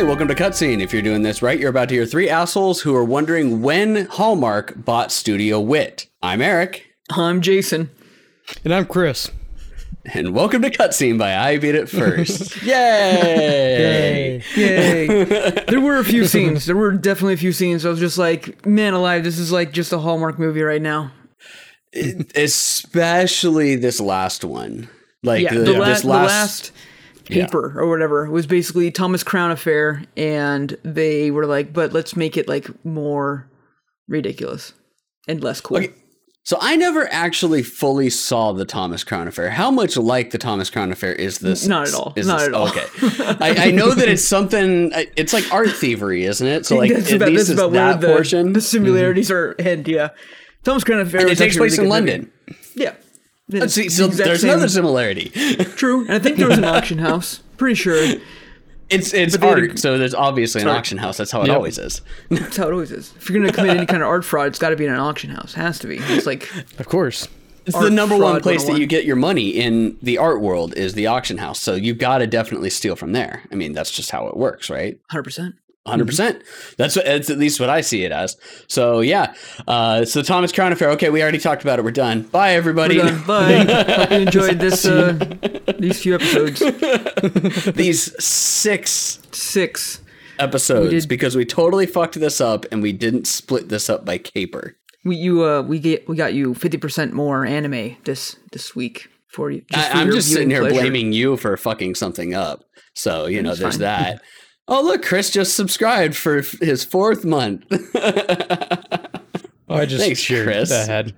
Hi, welcome to Cutscene. If you're doing this right, you're about to hear three assholes who are wondering when Hallmark bought Studio Wit. I'm Eric, I'm Jason. And I'm Chris. and welcome to Cutscene by I Beat It First. Yay! Yay. Yay! there were a few scenes. There were definitely a few scenes. I was just like, man alive, this is like just a Hallmark movie right now. Especially this last one. Like Yeah, uh, the, the, la- this the last, paper or whatever was basically Thomas Crown Affair, and they were like, but let's make it like more ridiculous and less cool. Okay. So I never actually fully saw the Thomas Crown Affair. How much like the Thomas Crown Affair is this? Not at all. Is Not this- at all. Okay, I, I know that it's something. It's like art thievery, isn't it? So like that's at about, least about that the, portion. the mm-hmm. similarities are head. Yeah, Thomas Crown Affair. And it takes place in London. movie. Yeah. It's See, so exact there's same- another similarity. True, and I think there was an auction house. Pretty sure It's it's they a- art, so there's obviously an Sorry. auction house. That's how it Yep. always is. that's how it always is. If you're gonna commit any kind of art fraud, it's got to be in an auction house. has to be. It's like Of course. It's the number one place that you oh get your money in the art world is the auction house. So you've got to definitely steal from there. I mean, that's just how it works, right? 100. percent 100 percent. That's what, that's at least what I see it as. So yeah. Uh, so Thomas Crown Affair. Okay, we already talked about it. We're done. Bye, everybody. Bye. Hope you enjoyed this. Uh, these few episodes. These six Six. episodes did- because we totally fucked this up and we didn't split this up by caper. We you uh we get we got you 50 percent more anime this this week for you. I, for I'm just sitting here pleasure. blaming you for fucking something up. So you know, That's there's fine. that. Oh look, Chris just subscribed for f- his fourth month. Oh, I just Thanks, shared Chris. ahead.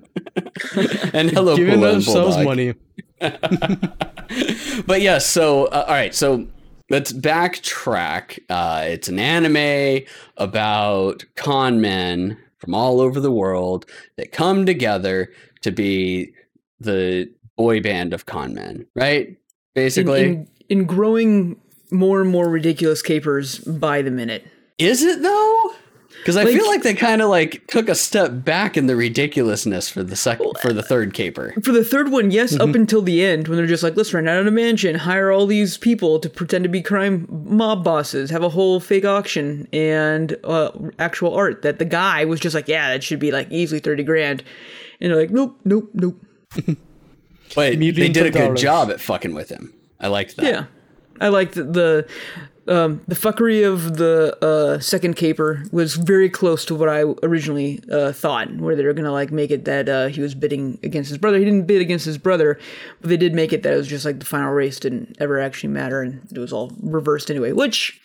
and hello, Giving Pula and money. But yes, so uh, all right, so let's backtrack. Uh, it's an anime about con men from all over the world that come together to be the boy band of con men, right? in, Basically, in, in growing more and more ridiculous capers by the minute. is it though? Because I Like- feel like they kind of like took a step back in the ridiculousness for the second for the third caper. For the third one, yes, Mm-hmm. up until the end, when they're just like, let's rent out of a mansion, hire all these people to pretend to be crime mob bosses, have a whole fake auction and uh, actual art. That the guy was just like, yeah, that should be like easily 30 grand. And they're like, nope, nope, nope. But they did a good dollars. job at fucking with him. I liked that. Yeah. I liked the, um, the fuckery of the uh, second caper was very close to what I originally uh, thought, where they were gonna like make it that uh, he was bidding against his brother. He didn't bid against his brother, but they did make it that it was just like the final race didn't ever actually matter, and it was all reversed anyway. Which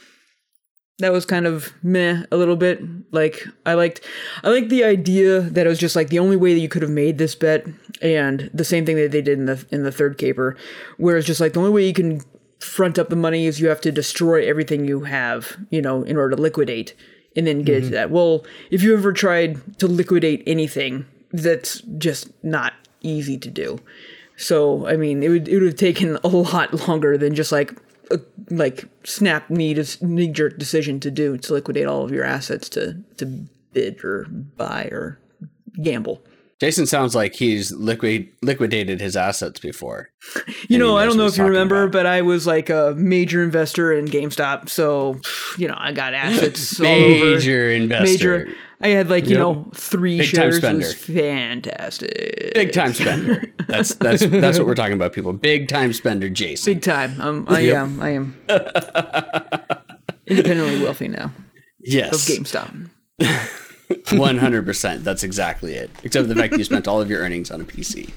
that was kind of meh a little bit. Like I liked, I liked the idea that it was just like the only way that you could have made this bet, and the same thing that they did in the in the third caper, where it's just like the only way you can front up the money is you have to destroy everything you have, you know, in order to liquidate, and then get to mm-hmm. that. Well, if you ever tried to liquidate anything, that's just not easy to do. So I mean, it would it would have taken a lot longer than just like a like snap knee knee jerk decision to do to liquidate all of your assets to to bid or buy or gamble. Jason sounds like he's liquid liquidated his assets before. You know, I don't know if you remember, about. but I was like a major investor in GameStop, so you know I got assets. Major investor. Major. I had like you Yep. know three Big shares. Spender. was fantastic. Big time spender. That's that's that's what we're talking about, people. Big time spender, Jason. Big time. Um, I Yep. am. I am independently wealthy now Yes. of GameStop. one hundred percent. That's exactly it. Except for the fact that you spent all of your earnings on a PC.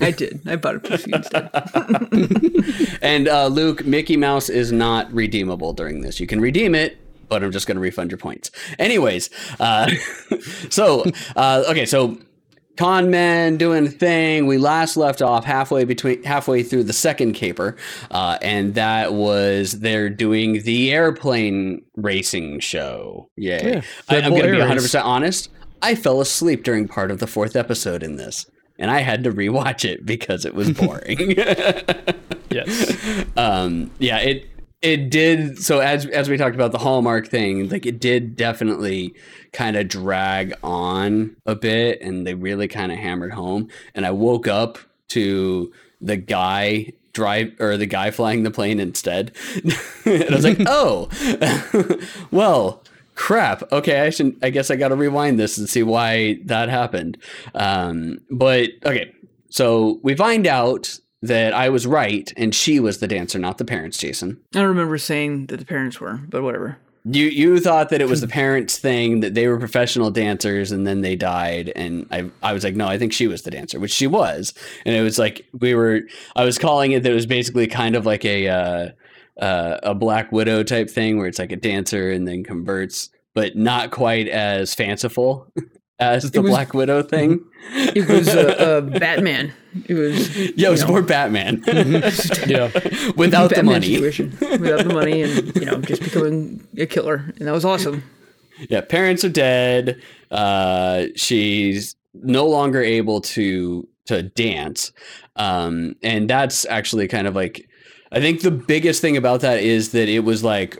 I did. I bought a PC instead. And uh, Luke, Mickey Mouse is not redeemable during this. You can redeem it, but I'm just going to refund your points. Anyways, uh, so uh, okay, so con men doing a thing. We last left off halfway between halfway through the second caper, uh, and that was they're doing the airplane racing show. Yay! Yeah, I, i'm going to be 100 percent honest. I fell asleep during part of the fourth episode in this, and I had to rewatch it because it was boring. Yes. um yeah it it did so as as we talked about the hallmark thing like it did definitely kind of drag on a bit and they really kind of hammered home and i woke up to the guy drive or the guy flying the plane instead. and I was like, oh, well, crap. Okay, I should. I guess I got to rewind this and see why that happened. Um, but okay, so we find out that I was right and she was the dancer, not the parents. Jason, I don't remember saying that the parents were, but whatever. you you thought that it was the parents' thing that they were professional dancers and then they died, and I I was like, no, I think she was the dancer, which she was, and it was like we were. I was calling it that it was basically kind of like a. Uh, uh, a Black Widow type thing where it's like a dancer and then converts, but not quite as fanciful as the was- Black Widow thing. It was uh, uh, Batman. It was Yeah, it was know, more Batman Yeah. without the money. situation without the money and you know just becoming a killer, and that was awesome. Yeah, parents are dead. Uh, she's no longer able to to dance, um, and that's actually kind of like I think the biggest thing about that is that it was like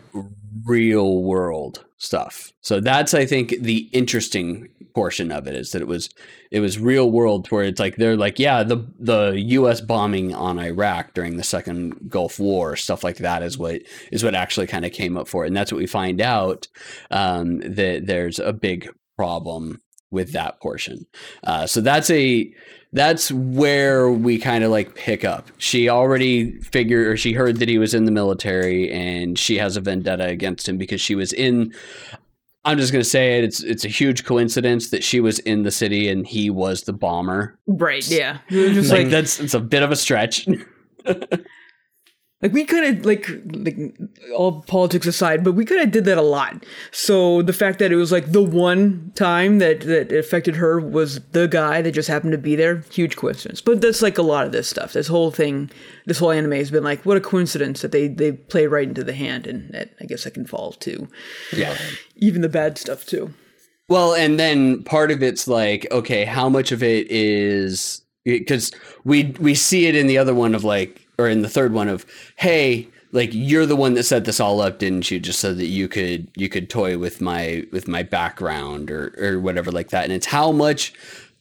real world stuff. So that's I think the interesting portion of it is that it was it was real world where it's like they're like yeah the the U.S. bombing on Iraq during the second Gulf War stuff like that is what is what actually kind of came up for it and that's what we find out um, that there's a big problem with that portion. Uh, so that's a that's where we kind of like pick up. She already figured or she heard that he was in the military and she has a vendetta against him because she was in I'm just gonna say it. It's it's a huge coincidence that she was in the city and he was the bomber. Right? Yeah. Just Like like that's it's a bit of a stretch. Like we kind of like like all politics aside, but we kind of did that a lot. So the fact that it was like the one time that that affected her was the guy that just happened to be there, huge coincidence. But that's like a lot of this stuff. This whole thing, this whole anime has been like, what a coincidence that they they play right into the hand, and that, I guess I can fall too. yeah. Uh, even the bad stuff too. Well, and then part of it's like, okay, how much of it is because we we see it in the other one of like, or in the third one of, hey, like you're the one that set this all up, didn't you? Just so that you could you could toy with my with my background or or whatever like that. And it's how much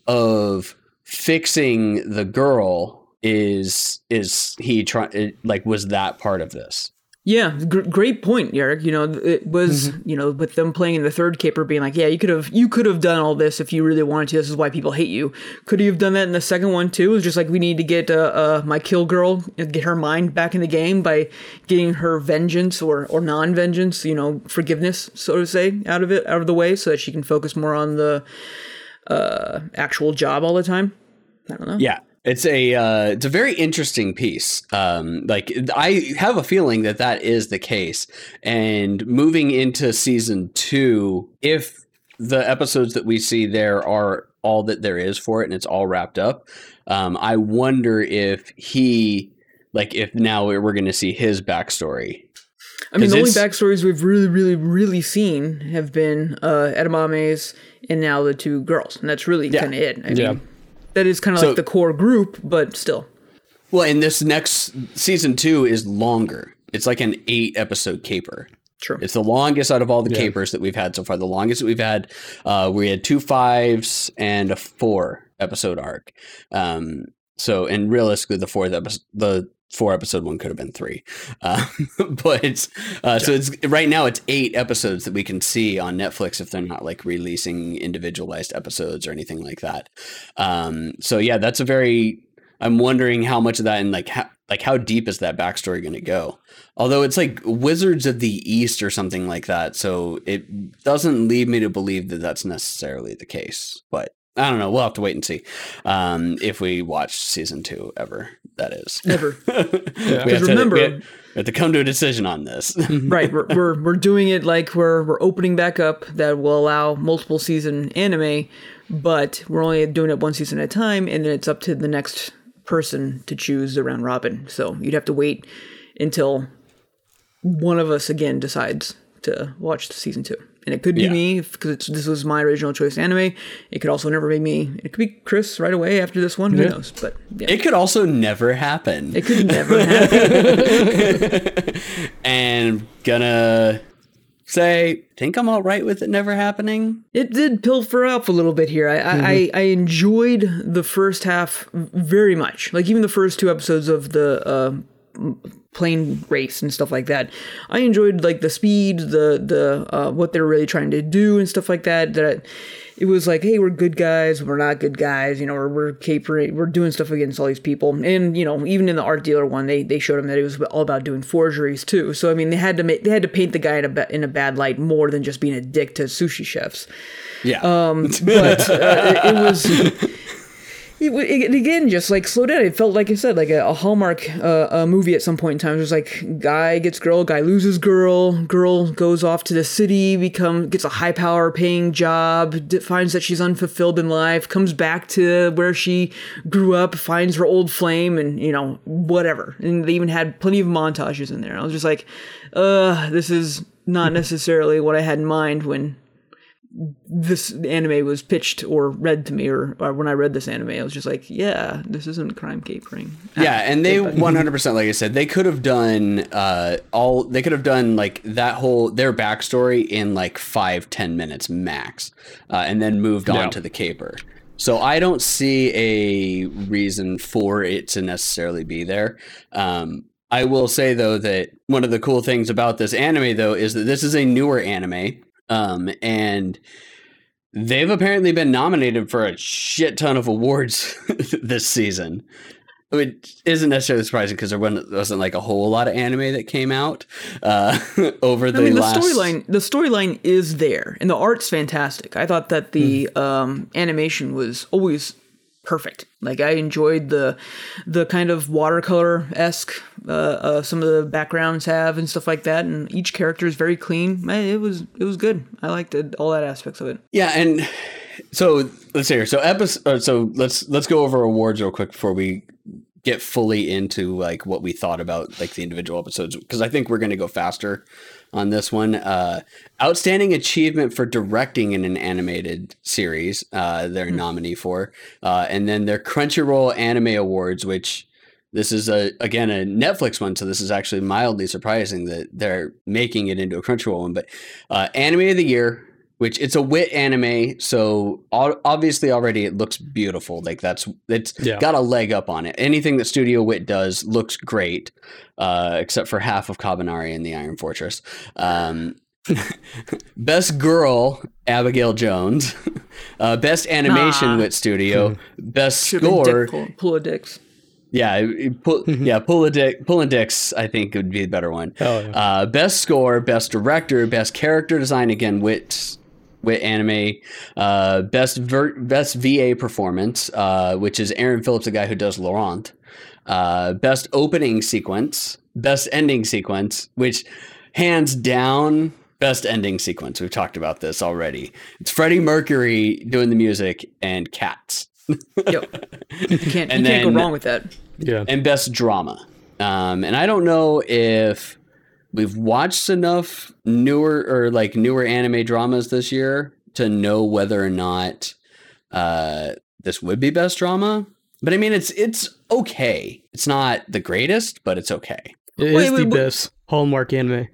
of fixing the girl is is he trying like was that part of this? Yeah, gr- great point, Eric. You know, it was you know with them playing in the third caper, being like, yeah, you could have you could have done all this if you really wanted to. This is why people hate you. Could you have done that in the second one too? It was just like we need to get uh, uh, my kill girl, get her mind back in the game by getting her vengeance or or non vengeance, you know, forgiveness, so to say, out of it, out of the way, so that she can focus more on the uh, actual job all the time. I don't know. Yeah. It's a uh, it's a very interesting piece. Um, like I have a feeling that that is the case. And moving into season two, if the episodes that we see there are all that there is for it, and it's all wrapped up, um, I wonder if he, like, if now we're going to see his backstory. I mean, the only backstories we've really, really, really seen have been uh, Edamame's and now the two girls, and that's really Yeah. kind of it. I Yeah. mean, that is kind of So- like the core group, but still. Well, and this next season two is longer. It's like an eight episode caper. True. It's the longest out of all the capers that we've had so far. The longest that we've had, uh, we had two fives and a four episode arc. Um, so, and realistically, the fourth episode, the four episode one could have been three. Uh, but uh, so it's right now it's eight episodes that we can see on Netflix if they're not like releasing individualized episodes or anything like that. Um, so yeah, that's a very. I'm wondering how much of that and like how, like how deep is that backstory going to go? Although it's like Wizards of the East or something like that, so it doesn't lead me to believe that that's necessarily the case. But I don't know. We'll have to wait and see um, if we watch season two ever. That is Never. we, have Because to, remember- we have- we have to come to a decision on this. right. We're, we're, we're doing it like we're, we're opening back up that will allow multiple season anime, but we're only doing it one season at a time, and then it's up to the next person to choose the round robin. So you'd have to wait until one of us again decides to watch the season two. And it could be Yeah. me because this was my original choice anime. It could also never be me. It could be Chris right away after this one. Who knows? But yeah, it could also never happen. it could never happen. and gonna say, think I'm all right with it never happening. It did pilfer up a little bit here. I, I, I, I enjoyed the first half very much. Like even the first two episodes of the uh, plane race and stuff like that. I enjoyed like the speed, the the uh, what they're really trying to do and stuff like that. That it was like, hey, we're good guys, we're not good guys, you know, we're, we're capering, we're doing stuff against all these people. And you know, even in the art dealer one, they they showed him that it was all about doing forgeries too. So I mean, they had to make they had to paint the guy in a ba- in a bad light more than just being a dick to sushi chefs. Yeah. Um, but uh, it, it was. Again, just like slow down. It felt like I said, like a, a Hallmark uh, a movie at some point in time. It was like guy gets girl, guy loses girl, girl goes off to the city, become gets a high power paying job, finds that she's unfulfilled in life, comes back to where she grew up, finds her old flame, and you know whatever. And they even had plenty of montages in there. I was just like, uh, this is not necessarily what I had in mind when this anime was pitched or read to me or, or, when I read this anime, I was just like, yeah, this isn't crime capering. Yeah, and they 100% like I said, they could have done uh all they could have done like that whole their backstory in like five ten minutes max. Uh, and then moved on Yeah. to the caper. So I don't see a reason for it to necessarily be there. Um I will say though that one of the cool things about this anime though is that this is a newer anime. Um and they've apparently been nominated for a shit ton of awards this season. Which isn't necessarily surprising because there wasn't, wasn't like a whole lot of anime that came out uh, over the I mean, the last. storyline the storyline is there, and the art's fantastic. I thought that the Hmm. um, animation was always perfect. Like I enjoyed the the kind of watercolor esque uh, uh, some of the backgrounds have and stuff like that, and each character is very clean. It was it was good. I liked it, all that aspects of it. Yeah, and so let's see here. So episode. So let's let's go over awards real quick before we get fully into like what we thought about like the individual episodes because I think we're going to go faster on this one. Uh, outstanding achievement for directing in an animated series. Uh, they're nominee for, uh, and then their Crunchyroll Anime Awards, which this is a again a Netflix one, so this is actually mildly surprising that they're making it into a Crunchyroll one. But uh, Anime of the Year, which it's a wit anime, so obviously already it looks beautiful. Like that's it's Yeah. got a leg up on it. Anything that Studio Wit does looks great, uh, except for half of Kabaneri and the Iron Fortress. Um, best girl, Abigail Jones. Uh, best animation Nah. wit studio. best Should've score. dick pull, pull of dicks. Yeah, it- pull, yeah, pull a dick, pulling dicks. I think would be the better one. Oh, yeah. Uh, best score, best director, best character design. Again, wit, wit anime. Uh, best ver- best VA performance, uh, which is Aaron Phillips, the guy who does Laurent. Uh, best opening sequence, best ending sequence, which hands down best ending sequence. We've talked about this already. It's Freddie Mercury doing the music and cats. Yep. You can't And you can't go wrong with that. Yeah. and best drama. Um, and I don't know if we've watched enough newer or like newer anime dramas this year to know whether or not uh, this would be best drama. But I mean, it's it's okay. It's not the greatest, but it's okay. It is Wait, the wait, wait. best Hallmark anime.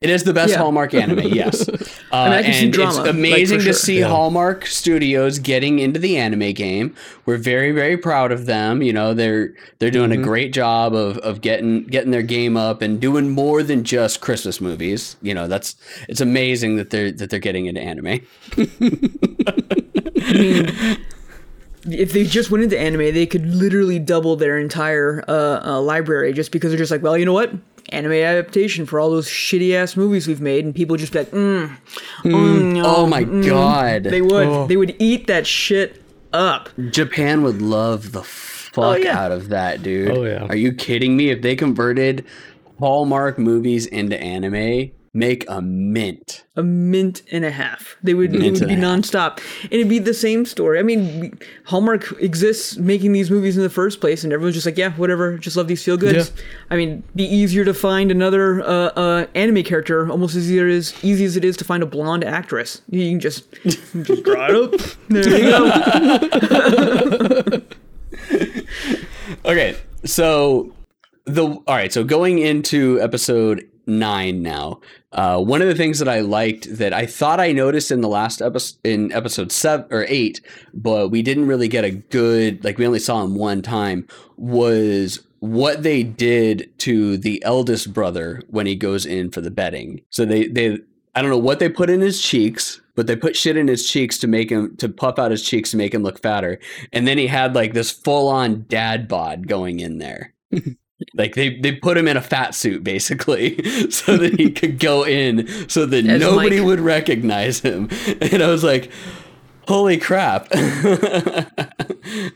It is the best Yeah. Hallmark anime, yes. Uh, I can see and drama, it's like, amazing for to sure. see Yeah. Hallmark Studios getting into the anime game. We're very, very proud of them. You know, they're they're doing Mm-hmm. a great job of of getting getting their game up and doing more than just Christmas movies. You know, that's it's amazing that they're that they're getting into anime. I mean, if they just went into anime, they could literally double their entire uh, uh, library just because they're just like, well, you know what? Anime adaptation for all those shitty ass movies we've made, and people just be like, mm, mm, no, Oh my mm." god. They would. Oh. They would eat that shit up. Japan would love the fuck Oh, yeah. out of that, dude. Oh, yeah. Are you kidding me? If they converted Hallmark movies into anime, make a mint. A mint and a half. They would, it would be and a half. nonstop, and it'd be the same story. I mean, Hallmark exists making these movies in the first place, and everyone's just like, yeah, whatever, just love these feel goods. Yeah. I mean, be easier to find another uh, uh, anime character almost as easy as easy as it is to find a blonde actress. You can just, you can just draw it up. There you go. Okay, so the all right, so going into episode nine now. Uh, one of the things that I liked that I thought I noticed in the last episode, in episode seven or eight, but we didn't really get a good, like we only saw him one time, was what they did to the eldest brother when he goes in for the betting. So they, they, I don't know what they put in his cheeks, but they put shit in his cheeks to make him to puff out his cheeks to make him look fatter. And then he had like this full on dad bod going in there. like they they put him in a fat suit basically so that he could go in so that As nobody Mike. would recognize him. And I was like, holy crap. I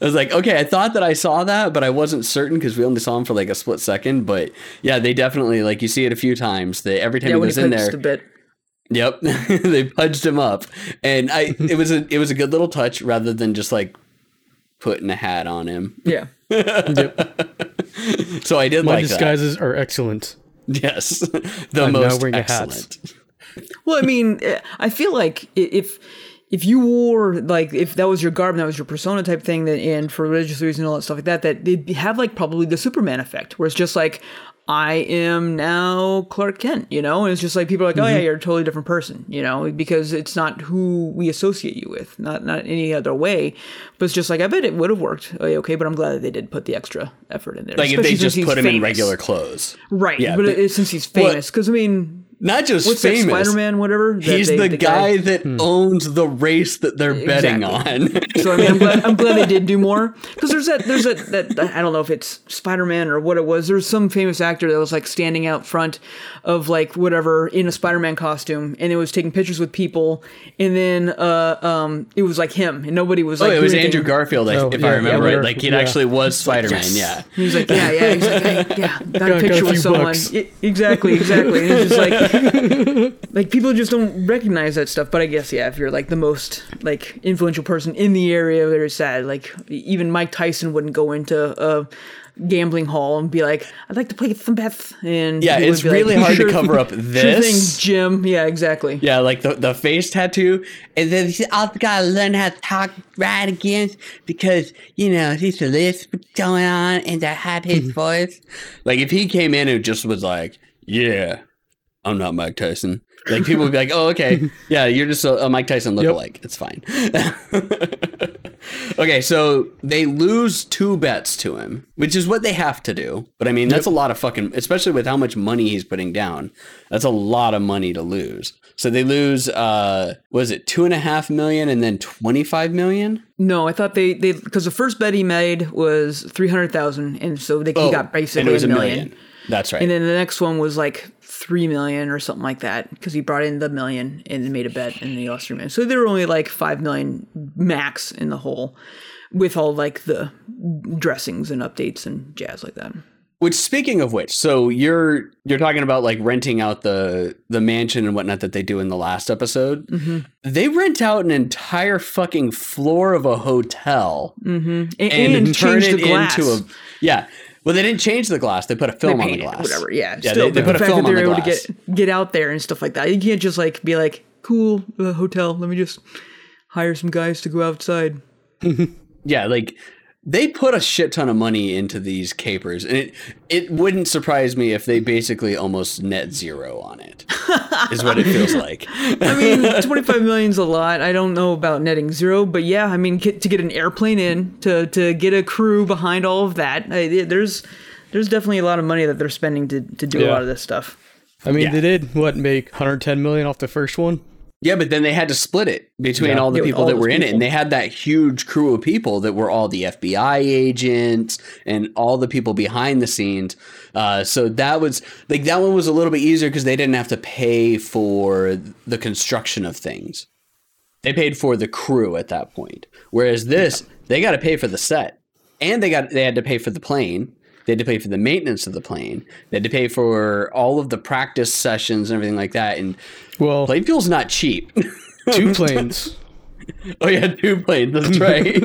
was like, okay, I thought that I saw that, but I wasn't certain because we only saw him for like a split second. But yeah, they definitely like you see it a few times. that every time yeah, he goes he in there, a bit. Yep, they pudged him up, and I it was a it was a good little touch rather than just like putting a hat on him. Yeah. So I did My like that. disguises are excellent. Yes, the I'm now most wearing excellent. Well, I mean, eh, I feel like if if you wore like if that was your garb, and that was your persona type thing, that and for religious reasons and all that stuff like that, that they'd have like probably the Superman effect, where it's just like I am now Clark Kent, you know, and it's just like people are like, oh Mm-hmm. yeah, you're a totally different person, you know, because it's not who we associate you with, not not any other way, but it's just like I bet it would have worked, oh, okay, but I'm glad that they did put the extra effort in there, Like if they just put him in regular clothes, right? Yeah, but but- it, since he's famous, because I mean. Not just What's famous. Spider-Man? Whatever. that He's they- the, guy, that owns the race that they're betting on. So I mean, I'm glad, I'm glad they did do more because there's that there's that that I don't know if it's Spider Man or what it was. There's some famous actor that was like standing out front of like whatever in a Spider Man costume, and it was taking pictures with people, and then uh um it was like him, and nobody was oh, like. it was doing Andrew. Garfield, I- Oh, if yeah, I remember yeah, right. Like he yeah. actually was Spider Man. Yeah. He was like, yeah, yeah. He's like, hey, yeah, got Got- a picture with someone. bucks. I- exactly, exactly. And it's just like, like people just don't recognize that stuff. But I guess yeah, if you're like the most like influential person in the area, very sad. Like even Mike Tyson wouldn't go into a gambling hall and be like, "I'd like to play some bets." And Yeah, it's be like, really hard to cover up Sure thing, this. Jim. Yeah, exactly. Yeah, like the, the face tattoo. And then he's also got to learn how to talk right again because, you know, he's a lisp going on and to have his mm-hmm. voice. Like if he came in and just was like, yeah, I'm not Mike Tyson. Like people would be like, oh, okay. Yeah, you're just a, a Mike Tyson lookalike. It's fine. okay, so they lose two bets to him, which is what they have to do. But I mean, that's a lot of fucking, especially with how much money he's putting down. That's a lot of money to lose. So they lose, uh, was it two and a half million and then 25 million? No, I thought they they because the first bet he made was three hundred thousand, and so they, he Oh, got basically and it was a million. That's right. And then the next one was like three million or something like that because he brought in the million and made a bet and the Austrian million. So there were only like five million max in the whole, with all like the dressings and updates and jazz like that. Which, speaking of which, so you're you're talking about like renting out the the mansion and whatnot that they do in the last episode. Mm-hmm. They rent out an entire fucking floor of a hotel And, and, and turn it into a yeah. Well, they didn't change the glass; they put a film on the glass. whatever. Yeah, yeah. still, they, they put the a fact film that on they're the able glass. to get get out there and stuff like that. You can't just like be like, cool uh, hotel. Let me just hire some guys to go outside. Yeah, like they put a shit ton of money into these capers, and it it wouldn't surprise me if they basically almost net zero on it. is what it feels like. I mean, 25 million's a lot. I don't know about netting zero, but yeah, I mean, get, to get an airplane in, to to get a crew behind all of that, I, there's there's definitely a lot of money that they're spending to to do a lot of this stuff. I mean, Yeah. they did what make 110 million off the first one. Yeah, but then they had to split it between Yeah. all the Yeah, people all that those were in it, and they had that huge crew of people that were all the FBI agents and all the people behind the scenes. Uh, so that was like that one was a little bit easier because they didn't have to pay for the construction of things. They paid for the crew at that point. Whereas this, they got to pay for the set, and they got they had to pay for the plane. They had to pay for the maintenance of the plane. They had to pay for all of the practice sessions and everything like that. And Well, plane fuel's not cheap. two planes. oh yeah, two planes. That's right.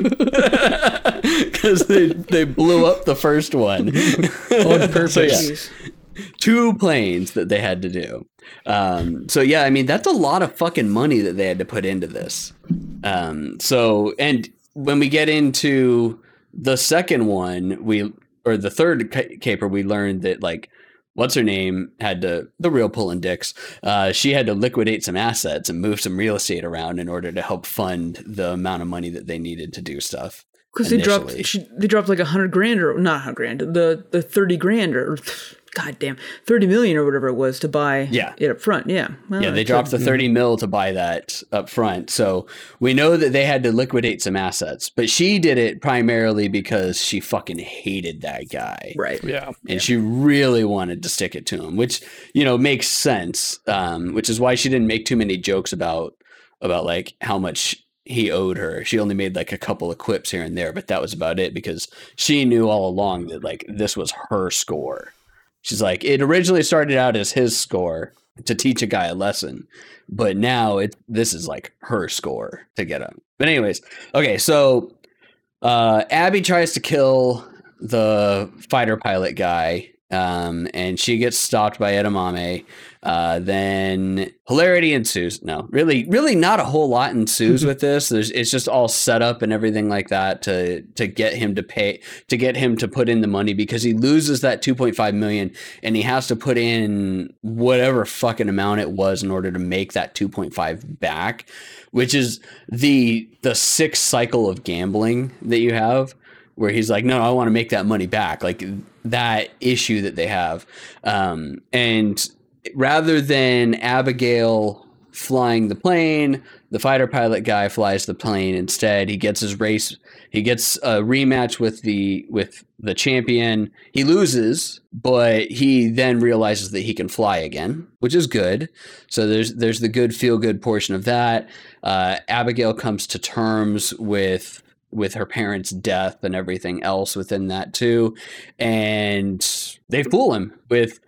Because they they blew up the first one. On purpose. So, yeah, two planes that they had to do. Um, so yeah, I mean that's a lot of fucking money that they had to put into this. Um, so and when we get into the second one, we or the third ca- caper, we learned that like what's her name had to the real pulling dicks. Uh, she had to liquidate some assets and move some real estate around in order to help fund the amount of money that they needed to do stuff. Because they dropped, she, they dropped like a hundred grand or not hundred grand, the the thirty grand or god damn thirty million or whatever it was to buy Yeah. it up front. Yeah, well, Yeah, they dropped a- the 30 mil to buy that up front. So we know that they had to liquidate some assets, but she did it primarily because she fucking hated that guy. right. Yeah. And she really wanted to stick it to him, which, you know, makes sense. Um, which is why she didn't make too many jokes about about like how much he owed her. She only made like a couple of quips here and there, but that was about it because she knew all along that like this was her score. She's like, it originally started out as his score to teach a guy a lesson, but now it this is like her score to get him. But anyways, okay, so uh, Abby tries to kill the fighter pilot guy, um, and she gets stopped by Edamame. Uh, then hilarity ensues. No, really, really, not a whole lot ensues with this. There's, it's just all set up and everything like that to to get him to pay to get him to put in the money because he loses that 2.5 million and he has to put in whatever fucking amount it was in order to make that 2.5 back, which is the the sixth cycle of gambling that you have where he's like, no, I want to make that money back. Like that issue that they have. Um, and rather than Abigail flying the plane, the fighter pilot guy flies the plane instead. He gets his race. He gets a rematch with the with the champion. He loses, but he then realizes that he can fly again, which is good. So there's there's the good feel good portion of that. Uh, Abigail comes to terms with with her parents' death and everything else within that too, and they fool him with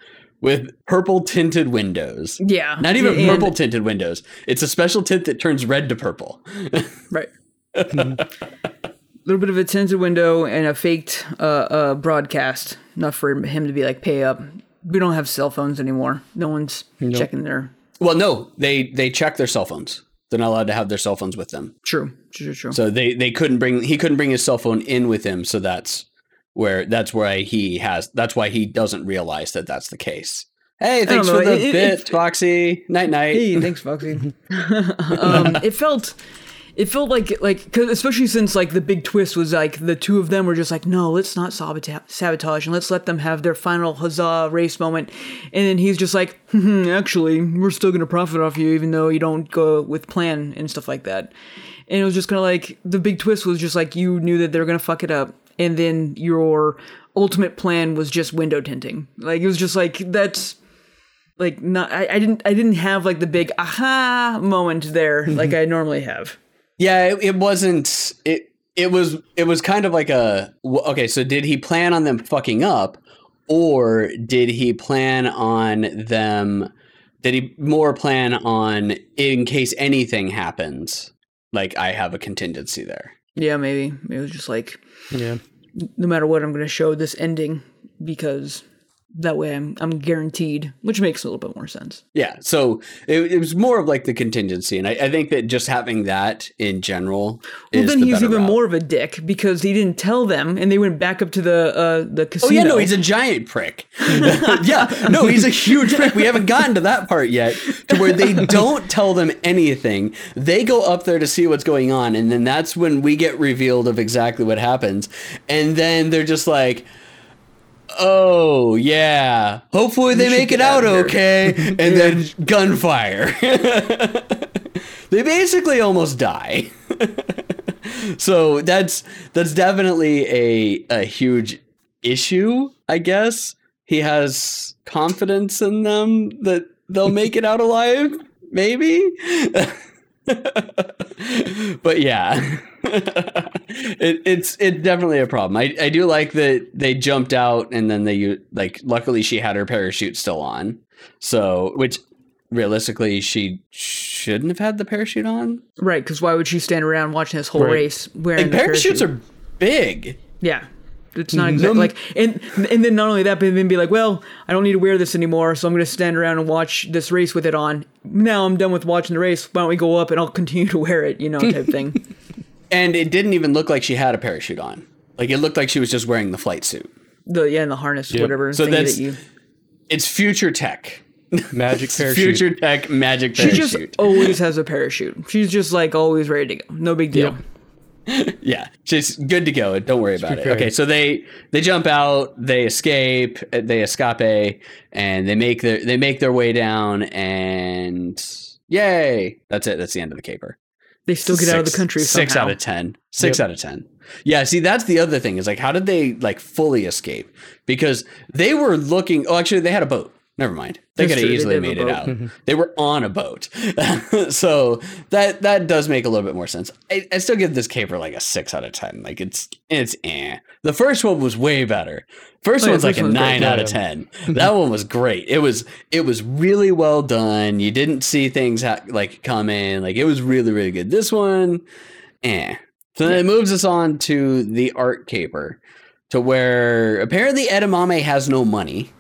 with purple tinted windows. Yeah, Not even and- purple tinted windows. It's a special tint that turns red to purple. Right. a little bit of a tinted window and a faked uh, uh, broadcast, enough for him to be like, pay up. We don't have cell phones anymore. No one's checking their. well, no, they they check their cell phones. They're not allowed to have their cell phones with them. True, true, true. So they they couldn't bring he couldn't bring his cell phone in with him. So that's where that's why he has that's why he doesn't realize that that's the case. Hey, thanks for the it- it- bit, it- Foxy. Night night. Hey, thanks, Foxy. um, it felt, it felt like like 'cause especially since like the big twist was like the two of them were just like, no, let's not sabotage sabotage and let's let them have their final huzzah race moment. And then he's just like, "Hmm, actually, we're still gonna profit off you even though you don't go with plan and stuff like that. And it was just kind of like the big twist was just like you knew that they were gonna fuck it up, and then your ultimate plan was just window tinting. Like it was just like that's like not I, I didn't I didn't have like the big aha moment there mm-hmm. like I normally have. Yeah, it, it wasn't. It it was it was kind of like a okay. So did he plan on them fucking up, or did he plan on them? Did he more plan on in case anything happens? Like I have a contingency there. Yeah, maybe. Maybe it was just like Yeah. no matter what I'm gonna show this ending because that way I'm I'm guaranteed, which makes a little bit more sense. Yeah, so it, it was more of like the contingency, and I, I think that just having that in general. Well, then the he's even route. more of a dick because he didn't tell them, and they went back up to the uh, the casino. Oh yeah, no, he's a giant prick. yeah, no, he's a huge prick. We haven't gotten to that part yet, to where they don't tell them anything. They go up there to see what's going on, and then that's when we get revealed of exactly what happens. And then they're just like, "Oh yeah, hopefully they make it out okay." And then gunfire. they basically almost die. so that's that's definitely a a huge issue, I guess. He has confidence in them that they'll make it out alive, maybe. but yeah. it, it's it's definitely a problem. I, I do like that they jumped out and then they like luckily she had her parachute still on. So which realistically she shouldn't have had the parachute on. right because why would she stand around watching this whole Right. race wearing Like parachutes parachute? are big. Yeah. It's not mm-hmm. exactly like and and then not only that, but then be like, well, I don't need to wear this anymore, so I'm gonna stand around and watch this race with it on. Now I'm done with watching the race. Why don't we go up and I'll continue to wear it, you know, type thing. And it didn't even look like she had a parachute on. Like it looked like she was just wearing the flight suit. The yeah, and the harness, whatever So that's- that you it's future tech. Magic parachute. Future tech magic parachute. She just always has a parachute. She's just like always ready to go. No big deal. Yep. yeah, just good to go. Don't worry about it. Okay, so they they jump out, they escape, uh, they escape, and they make their they make their way down, and yay! That's it. That's the end of the caper. They still get out of the Six- country Six out of ten. Six Yep. out of ten. Yeah, see, that's the other thing is like, how did they like fully escape? Because they were looking. Oh, actually, they had a boat. Never mind. They could have easily made it. Out. They were on a boat, so that that does make a little bit more sense. I, I still give this caper like a six out of ten. Like it's it's eh. The first one was way better. First Oh, yeah, one's like a nine out of ten. that one was great. It was it was really well done. You didn't see things ha- like come in. Like it was really really good. This one, eh. So then it moves us on to the art caper, to where apparently Edamame has no money.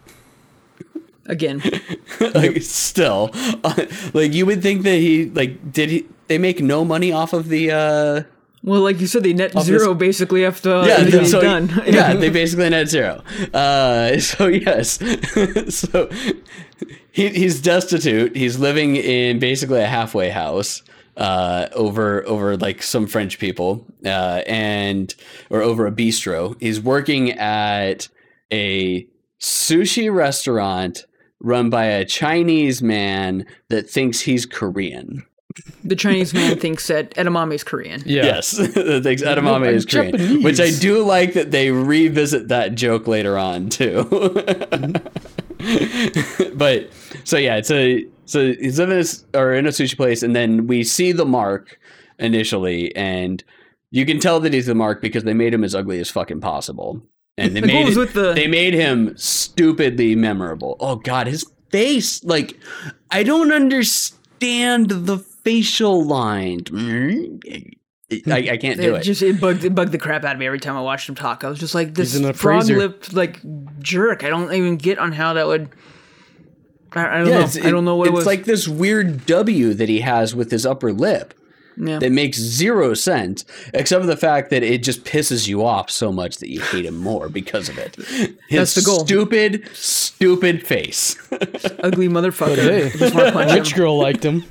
Again, like still, like you would think that he like did he they make no money off of the uh well, like you said, they net zero basically after yeah everything's so, done. yeah they basically net zero. Uh so yes. So he, he's destitute. He's living in basically a halfway house uh over over like some french people uh and or over a bistro. He's working at a sushi restaurant run by a chinese man that thinks he's korean the Chinese man thinks that edamame is Korean. Yeah. Yes, thinks edamame I'm is Korean, Japanese. which I do like that they revisit that joke later on too. but so yeah, it's a so he's living in this, or in a sushi place, and then we see the mark initially, and you can tell that he's the mark because they made him as ugly as fucking possible, and they Like, made it- with the- they made him stupidly memorable. Oh god, his face like I don't understand the facial line. Mm-hmm. I, I can't do It it. just it bugged it bugged the crap out of me every time I watched him talk. I was just like this frog lipped like jerk. I don't even get on how that would. I, I don't know. it's- I don't know what it's it was. like this weird W that he has with his upper lip yeah. that makes zero sense, except for the fact that it just pisses you off so much that you hate him more because of it. His That's the goal. Stupid, stupid face. ugly motherfucker. hey. Just want to punch Rich girl liked him.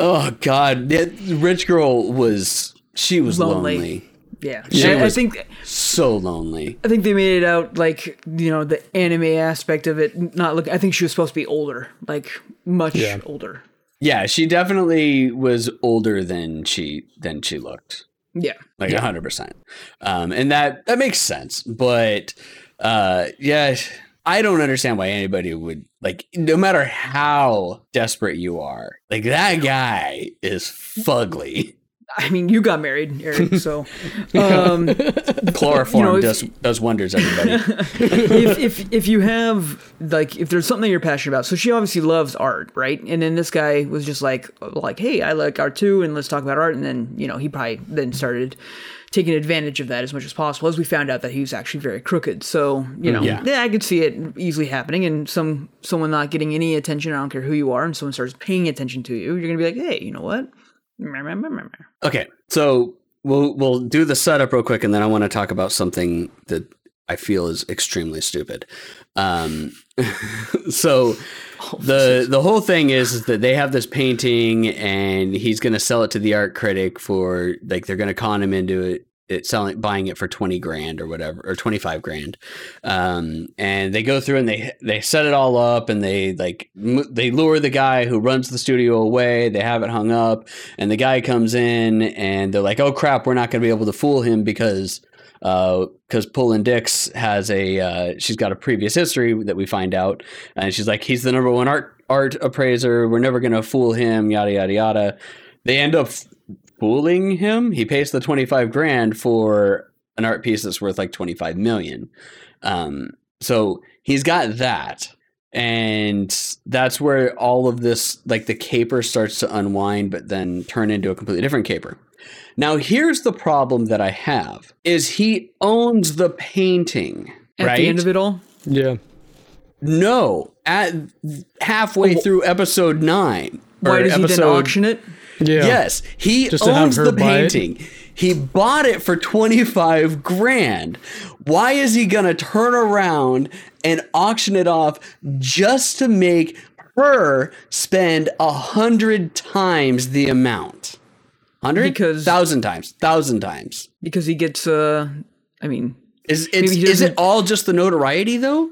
oh God, that rich girl was she was Lonely. lonely, Yeah, She I, I was- think so lonely. I think they made it out like you know the anime aspect of it. Not look. I think she was supposed to be older, like much Yeah. older. Yeah, she definitely was older than she than she looked. Yeah, like a hundred percent. Um, and that that makes sense. But uh, yeah, I don't understand why anybody would like, no matter how desperate you are, like that guy is fugly. I mean you got married, Eric. So um, Chloroform You know, if- does does wonders. Everybody. if, if if you have like if there's something you're passionate about, so she obviously loves art, right? And then this guy was just like like, hey, I like art too, and let's talk about art. And then you know he probably then started taking advantage of that as much as possible. As we found out that he was actually very crooked. So you know, Yeah. yeah, I could see it easily happening. And some someone not getting any attention, I don't care who you are, and someone starts paying attention to you, you're gonna be like, hey, you know what? okay, so we'll we'll do the setup real quick, and then I want to talk about something that I feel is extremely stupid. Um, so the the whole thing is, is that they have this painting, and he's going to sell it to the art critic for like they're going to con him into it. It selling buying it for 20 grand or whatever or 25 grand um and they go through and they they set it all up and they like m- they lure the guy who runs the studio away they have it hung up and the guy comes in and they're like oh crap we're not going to be able to fool him because because Pullin Dix has a uh, she's got a previous history that we find out, and she's like he's the number one art art appraiser. We're never gonna fool him. Yada yada yada. They end up fooling him. He pays the twenty five grand for an art piece that's worth like twenty five million. Um, so he's got that. And that's where all of this, like the caper starts to unwind, but then turn into a completely different caper. Now, here's the problem that I have: is he owns the painting, At right? the end of it all, Yeah. No, at halfway through episode nine. why or does he then episode- auction it? Yeah. Yes, he Just owns the buy it? painting. He bought it for 25 grand. Why is he gonna turn around and auction it off just to make her spend a hundred times the amount? Hundred Because- thousand times, thousand times. because he gets uh I mean Is it's, is it all just the notoriety though?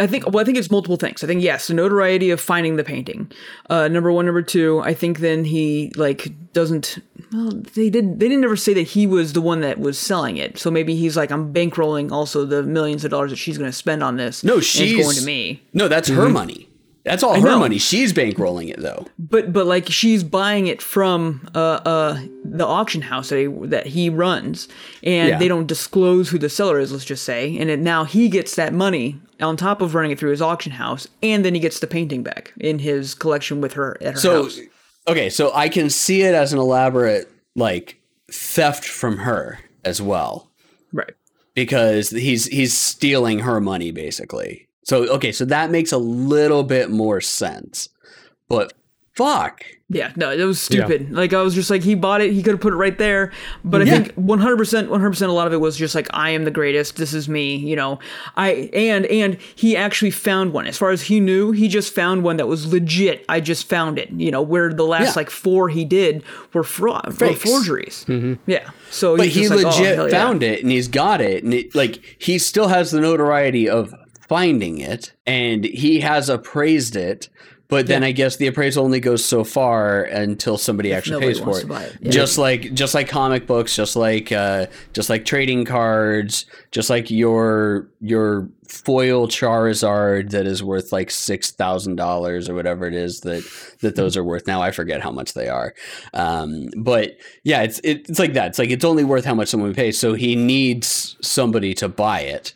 I think well I think it's multiple things. I think yes, the notoriety of finding the painting. Uh number 1, number 2, I think then he like doesn't well they did they didn't ever say that he was the one that was selling it. So maybe he's like I'm bankrolling also the millions of dollars that she's going to spend on this. No, and she's it's going to me. No, that's her money. That's all her know. money. She's bankrolling it though. But but like she's buying it from uh uh the auction house that he, that he runs, and Yeah. they don't disclose who the seller is. Let's just say, and it, now he gets that money on top of running it through his auction house, and then he gets the painting back in his collection with her at her So house. okay, so I can see it as an elaborate like theft from her as well. Right. because he's he's stealing her money basically. So okay, so that makes a little bit more sense. But fuck. Yeah, no, it was stupid. Like I was just like he bought it, he could have put it right there. But I think 100% 100% a lot of it was just like I am the greatest. This is me, you know. I and and he actually found one. As far as he knew, he just found one that was legit. I just found it, you know, where the last Yeah. like four he did were fraud, were Fakes. forgeries. Mm-hmm. Yeah. So But he's he just like, oh, legit yeah. found it and he's got it and it, like he still has the notoriety of finding it and he has appraised it. But then I guess the appraisal only goes so far until somebody actually pays for it. it. Yeah. Just like just like comic books, just like uh, just like trading cards, just like your your foil Charizard that is worth like six thousand dollars or whatever it is that that those are worth. Now I forget how much they are, um, but yeah, it's it, it's like that. It's like it's only worth how much someone pays. So he needs somebody to buy it,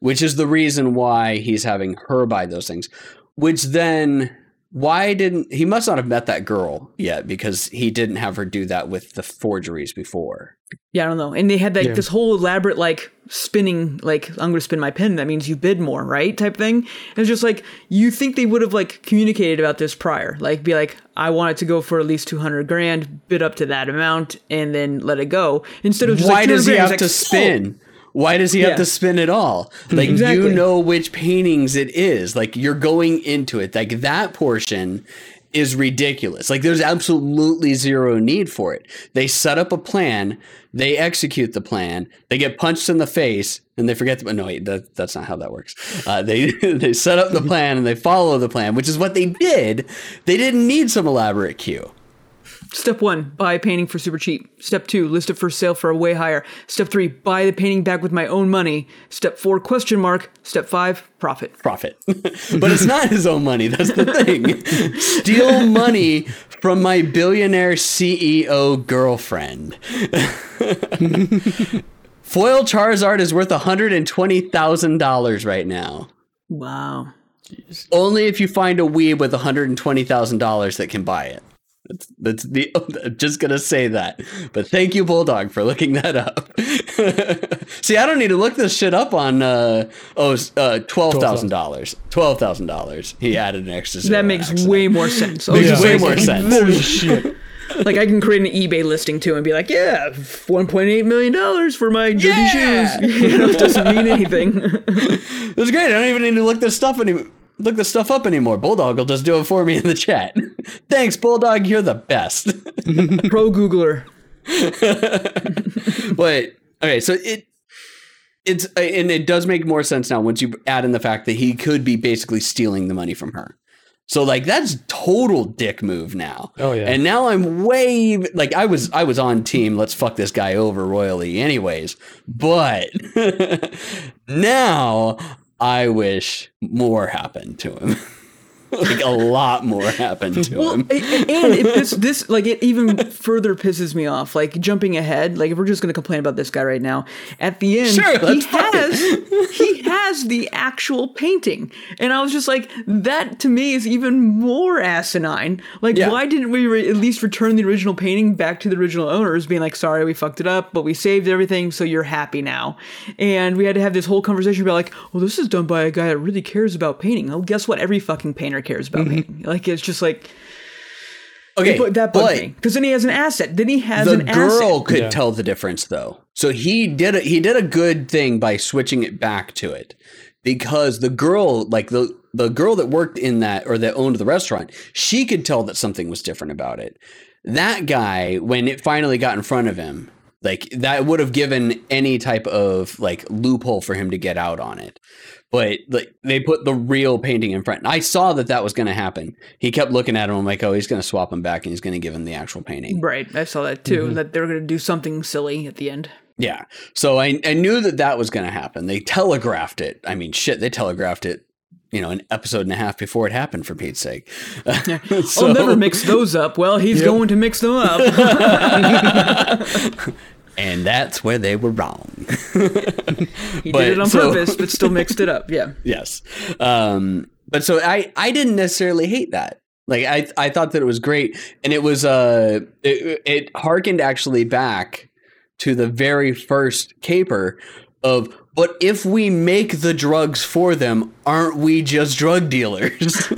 which is the reason why he's having her buy those things. Which then why didn't he must not have met that girl yet because he didn't have her do that with the forgeries before. Yeah, I don't know. And they had like Yeah. this whole elaborate like spinning like I'm going to spin my pen that means you bid more, right? type thing. And it's just like you think they would have like communicated about this prior. Like be like I want it to go for at least 200 grand, bid up to that amount and then let it go. Instead of just Why like, does 200 he grand, have it's to like, spin? Why does he have Yeah. to spin it all? Like you know which paintings it is. Like you're going into it. Like that portion is ridiculous. Like there's absolutely zero need for it. They set up a plan, they execute the plan, they get punched in the face, and they forget. The, no, wait, that, that's not how that works. Uh, they they set up the plan and they follow the plan, which is what they did. They didn't need some elaborate cue. Step one, buy a painting for super cheap. Step two, list it for sale for a way higher. Step three, buy the painting back with my own money. Step four, question mark. Step five, profit. profit. but it's not his own money. That's the thing. Steal money from my billionaire CEO girlfriend. Foil Charizard is worth $120,000 right now. Wow. Only if you find a weeb with $120,000 that can buy it. That's, that's the I'm just gonna say that. But thank you, Bulldog, for looking that up. See, I don't need to look this shit up on uh oh uh twelve thousand dollars. Twelve thousand dollars. He added an extra zero. That makes accident. way more sense. I Makes just way more sense. Holy shit. Like I can create an eBay listing too and be like, yeah, one point eight million dollars for my dirty Yeah! shoes. you know, it doesn't mean anything. That's great. I don't even need to look this stuff any look this stuff up anymore. Bulldog will just do it for me in the chat. Thanks, Bulldog. You're the best. Pro Googler. but okay, so it it's uh, and it does make more sense now once you add in the fact that he could be basically stealing the money from her. So like that's total dick move now. Oh, yeah. And now I'm way like I was I was on team let's fuck this guy over royally anyways. But now I wish more happened to him. like a lot more happened to Well, him. and it, this, this, like, it even further pisses me off. Like, jumping ahead, like, if we're just going to complain about this guy right now, at the end, Sure, he has, he has the actual painting. And I was just like, that to me is even more asinine. Like, Yeah. why didn't we re- at least return the original painting back to the original owners, being like, sorry, we fucked it up, but we saved everything, so you're happy now. And we had to have this whole conversation about, like, well, this is done by a guy that really cares about painting. Well, guess what? Every fucking painter cares about me mm-hmm. Like, it's just like, Okay, but that bugged but- me because then he has an asset. Then he has the an girl asset. could Yeah. tell the difference though so he did a, he did a good thing by switching it back to it because the girl like the the girl that worked in that or that owned the restaurant she could tell that something was different about it that guy when it finally got in front of him like that would have given any type of like loophole for him to get out on it but like they put the real painting in front. And I saw that that was going to happen. He kept looking at him. I'm like, oh, he's going to swap him back and he's going to give him the actual painting. Right, I saw that too. Mm-hmm. That they were going to do something silly at the end. Yeah. So I, I knew that that was going to happen. They telegraphed it. I mean, shit, they telegraphed it, you know, an episode and a half before it happened, for Pete's sake. So- I'll never mix those up. Well, he's going to mix them up. And that's where they were wrong. He But- did it on so- purpose, but still mixed it up. Yeah. yes. Um, but so I, I didn't necessarily hate that. Like I, I thought that it was great, and it was uh, it, it harkened actually back to the very first caper of. But if we make the drugs for them, aren't we just drug dealers?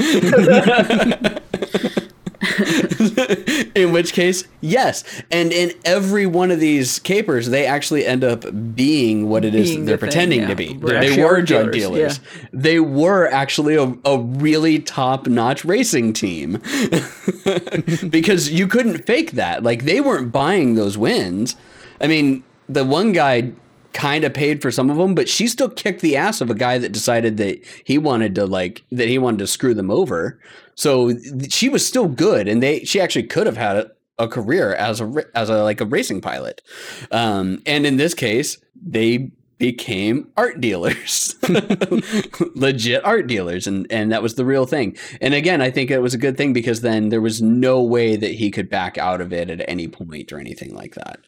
in which case, yes. And in every one of these capers, they actually end up being what it is Being they're the thing, pretending yeah. to be. They're they were drug dealers, dealers. They were actually a, a really top notch racing team because you couldn't fake that. Like they weren't buying those wins. I mean, the one guy kind of paid for some of them, but she still kicked the ass of a guy that decided that he wanted to like that he wanted to screw them over. So she was still good, and they she actually could have had a, career as a as a like a racing pilot. Um, and in this case, they became art dealers legit art dealers and and that was the real thing and again i think it was a good thing because then there was no way that he could back out of it at any point or anything like that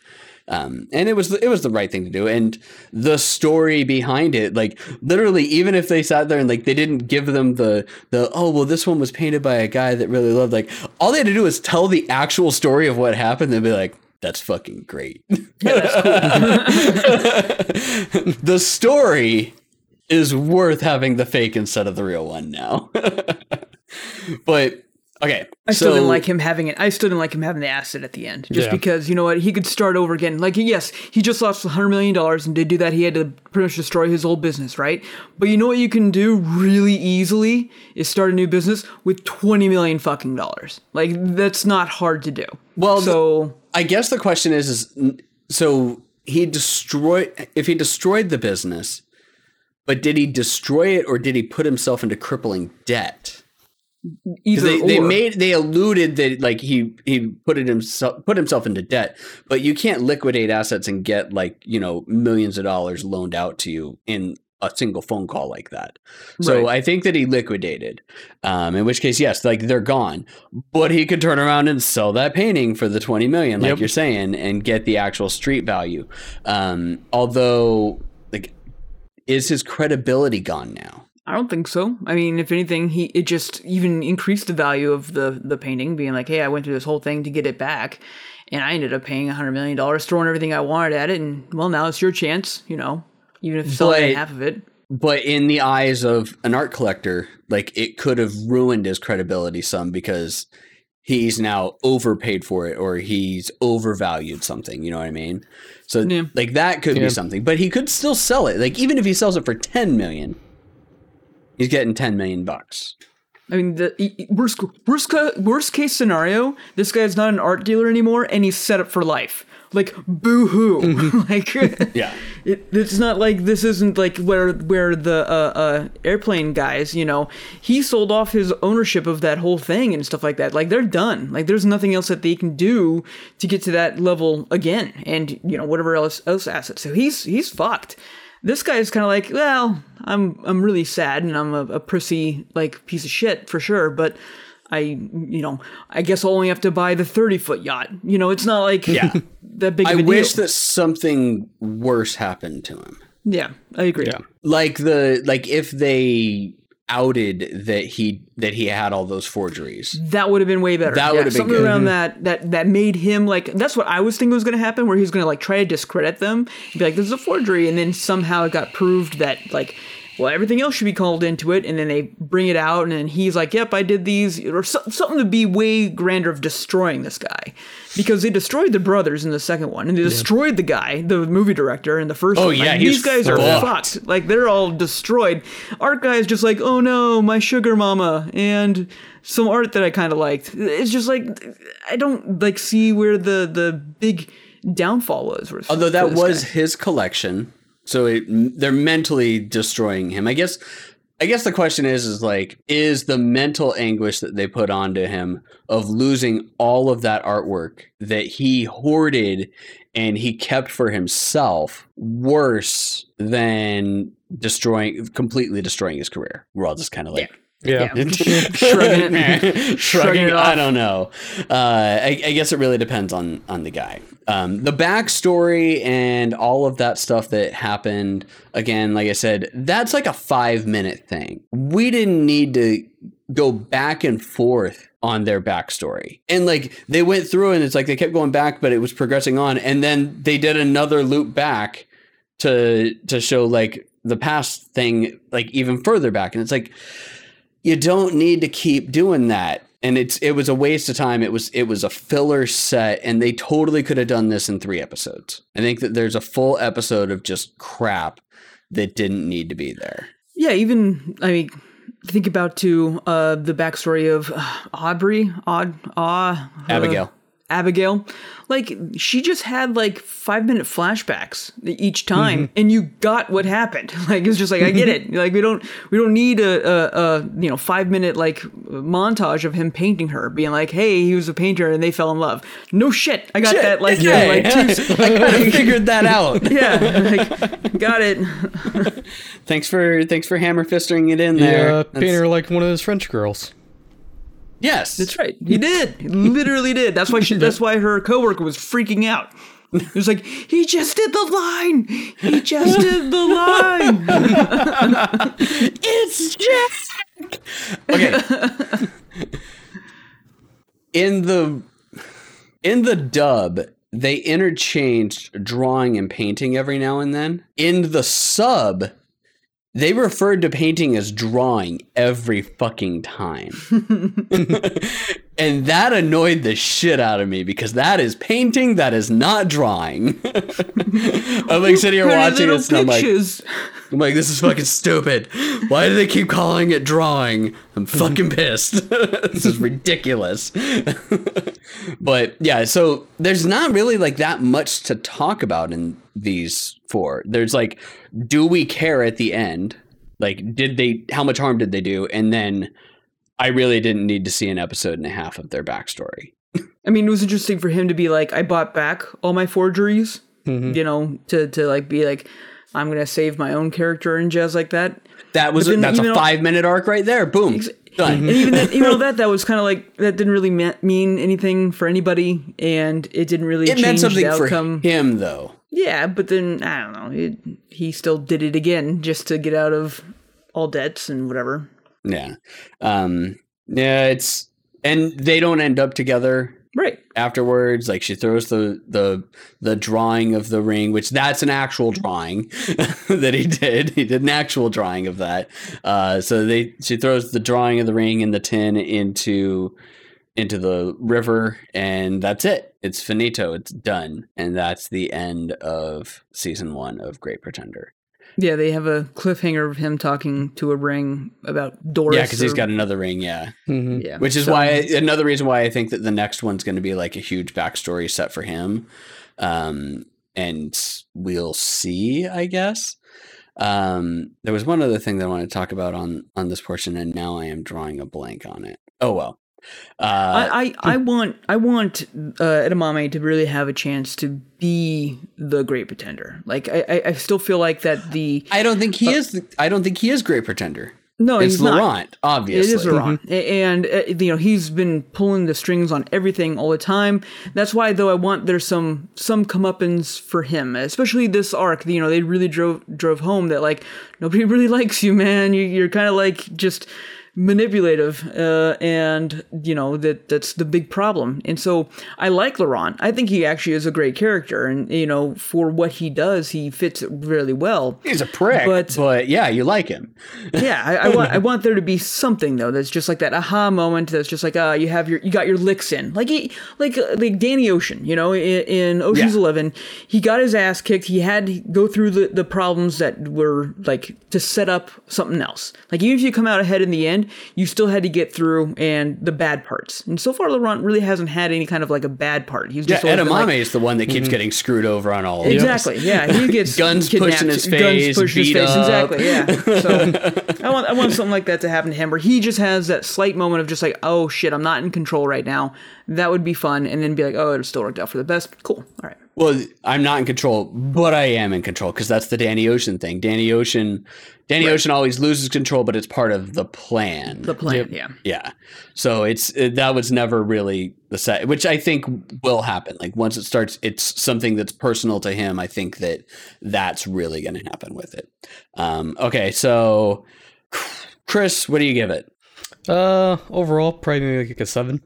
um, and it was the, it was the right thing to do. And the story behind it like literally even if they sat there and like they didn't give them the the oh well this one was painted by a guy that really loved like all they had to do was tell the actual story of what happened they'd be like that's fucking great. The story is worth having the fake instead of the real one now. but okay, I still so didn't like him having it. I still didn't like him having the asset at the end, just Yeah. because you know what he could start over again. Like yes, he just lost hundred million dollars, and to do that, he had to pretty much destroy his old business, right? But you know what you can do really easily is start a new business with twenty million fucking dollars. Like that's not hard to do. Well, so I guess the question is, is so he destroyed if he destroyed the business, but did he destroy it or did he put himself into crippling debt? Either They, they made they alluded that like he he put it himself put himself into debt, but you can't liquidate assets and get like you know millions of dollars loaned out to you in a single phone call like that. So Right. I think that he liquidated. Um, in which case, yes, like they're gone, but he could turn around and sell that painting for the twenty million, like Yep. you're saying, and get the actual street value. Um, although, like, is his credibility gone now? I don't think so. I mean, if anything, he it just even increased the value of the the painting, being like, "Hey, I went through this whole thing to get it back, and I ended up paying a hundred million dollars, throwing everything I wanted at it, and well, now it's your chance, you know, even if selling But- half of it." But in the eyes of an art collector, like it could have ruined his credibility some because he's now overpaid for it or he's overvalued something. You know what I mean? So Yeah. like that could Yeah. be something, but he could still sell it. Like even if he sells it for ten million, he's getting ten million bucks. I mean, the worst worst worst case scenario, this guy's not an art dealer anymore, and he's set up for life. Like boo hoo, like Yeah. It, it's not like this isn't like where where the uh, uh, airplane guys, you know, he sold off his ownership of that whole thing and stuff like that. Like they're done. Like there's nothing else that they can do to get to that level again, and you know whatever else else assets. So he's he's fucked. This guy is kind of like, well, I'm I'm really sad and I'm a, a prissy like piece of shit for sure, but. I, you know, I guess I'll only have to buy the 30 foot yacht. You know, it's not like Yeah. that big of I a wish deal. that something worse happened to him. Yeah, I agree. Yeah. Like the like if they outed that he that he had all those forgeries. That would have been way better. That Yeah, would have been something around that that that made him like that's what I was thinking was going to happen, where he was going to like try to discredit them, be like, "This is a forgery," and then somehow it got proved that like well, everything else should be called into it, and then they bring it out, and then he's like, "Yep, I did these," or so, something to be way grander of destroying this guy, because they destroyed the brothers in the second one, and they destroyed the guy, the movie director, in the first Oh, one. yeah, Like, these guys are fucked. fucked. Like they're all destroyed. Art guy is just like, "Oh no, my sugar mama," and some art that I kind of liked. It's just like I don't like see where the the big downfall was. for- Although that was guy. his collection, so it, they're mentally destroying him. I guess. I guess the question is, is like, is the mental anguish that they put onto him of losing all of that artwork that he hoarded and he kept for himself worse than destroying, completely destroying his career? We're all just kind of like, Yeah. Yeah. Shrugging it- shrugging it I don't know. Uh, I, I guess it really depends on on the guy. Um, the backstory and all of that stuff that happened. Again, like I said, that's like a five minute thing. We didn't need to go back and forth on their backstory. And like they went through and it's like they kept going back, but it was progressing on. And then they did another loop back to to show like the past thing like even further back. And it's like you don't need to keep doing that. And it's it was a waste of time. It was it was a filler set and they totally could have done this in three episodes. I think that there's a full episode of just crap that didn't need to be there. Yeah, even I mean, think about too uh, the backstory of uh, Aubrey, Aud, ah, uh, abigail Abigail. Like she just had like five minute flashbacks each time, mm-hmm. and you got what happened. Like it's just like I get it. Like we don't we don't need a, a, a you know five minute like montage of him painting her, being like, hey, he was a painter and they fell in love. No shit, I got that like yeah, like two. i kind figured that out Yeah, like, got it. thanks for thanks for hammer fisting it in there Yeah, That's- paint like one of those French girls. Yes That's right. He did. He literally did. That's why she, that's why her coworker was freaking out. It was like, he just did the line. He just did the line. it's Jack. Okay. in the in the dub, they interchanged drawing and painting every now and then. In the sub, they referred to painting as drawing every fucking time. and that annoyed the shit out of me because that is painting, that is not drawing. I'm like sitting here watching this and I'm like. I'm like, this is fucking stupid. Why do they keep calling it drawing? I'm fucking pissed. this is ridiculous. but yeah, so there's not really like that much to talk about in these four. There's like, do we care at the end? Like, did they, how much harm did they do? And then I really didn't need to see an episode and a half of their backstory. I mean, it was interesting for him to be like, I bought back all my forgeries, mm-hmm. you know, to, to like be like, I'm going to save my own character and jazz like that. That was, then that's a five minute arc right there. Boom. Done. And even that, even though that, that was kind of like, that didn't really me- mean anything for anybody. And it didn't really It change meant something the for outcome. him though. Yeah, but then I don't know. It, he still did it again just to get out of all debts and whatever. Yeah. Um yeah, it's and they don't end up together Right. afterwards. Like she throws the the the drawing of the ring, which that's an actual drawing that he did. He did an actual drawing of that. Uh so they she throws the drawing of the ring and the tin into into the river and that's it. It's finito. It's done. And that's the end of season 1 of Great Pretender. Yeah, they have a cliffhanger of him talking to a ring about Doris. Yeah, cuz he's got another ring, yeah. hmm yeah, Which is so- why another reason why I think that the next one's going to be like a huge backstory set for him, um, and we'll see. I guess. Um, there was one other thing that I wanted to talk about on on this portion, and now I am drawing a blank on it. Oh well. Uh, I, I, I want I want uh, Edamame to really have a chance to be the great pretender. Like I, I, I still feel like that the I don't think he is. The, I don't think he is Great Pretender. no It's he's not. Laurent, obviously. It is Laurent, A- and uh, you know he's been pulling the strings on everything all the time. That's why, though, I want there's some some comeuppance for him, especially this arc. You know, they really drove drove home that like nobody really likes you, man. You, you're kind of like just manipulative, uh, and you know that that's the big problem. And so I like Laurent. I think he actually is a great character, and you know for what he does, he fits it really well. He's a prick, But- but, yeah, you like him. Yeah, I, I want I want there to be something though that's just like that aha moment. That's just like uh you have your you got your licks in like he like like Danny Ocean, you know, in, in Ocean's Yeah. Eleven, he got his ass kicked. He had to go through the the problems that were like to set up something else. Like even if you come out ahead in the end, you still had to get through and the bad parts. And so far, Laurent really hasn't had any kind of like a bad part. He's just always been, like, Edamame is the one that keeps mm-hmm. getting screwed over on all of this. Exactly. Yeah, he gets Guns pushed in his face, Guns pushed in his beat face. up. Exactly. Yeah. So I want I want something like that to happen to him, where he just has that slight moment of just like, oh shit, I'm not in control right now. That would be fun, and then be like, oh, it still worked out for the best. Cool. All right. Well, I'm not in control, but I am in control because that's the Danny Ocean thing. Danny Ocean, Danny Ocean always loses control, but it's part of the plan. The plan. Yeah. yeah. So it's it, that was never really the set, which I think will happen. Like once it starts, it's something that's personal to him. I think that that's really going to happen with it. Um, okay, so Chris, what do you give it? Uh, overall, probably maybe like a seven.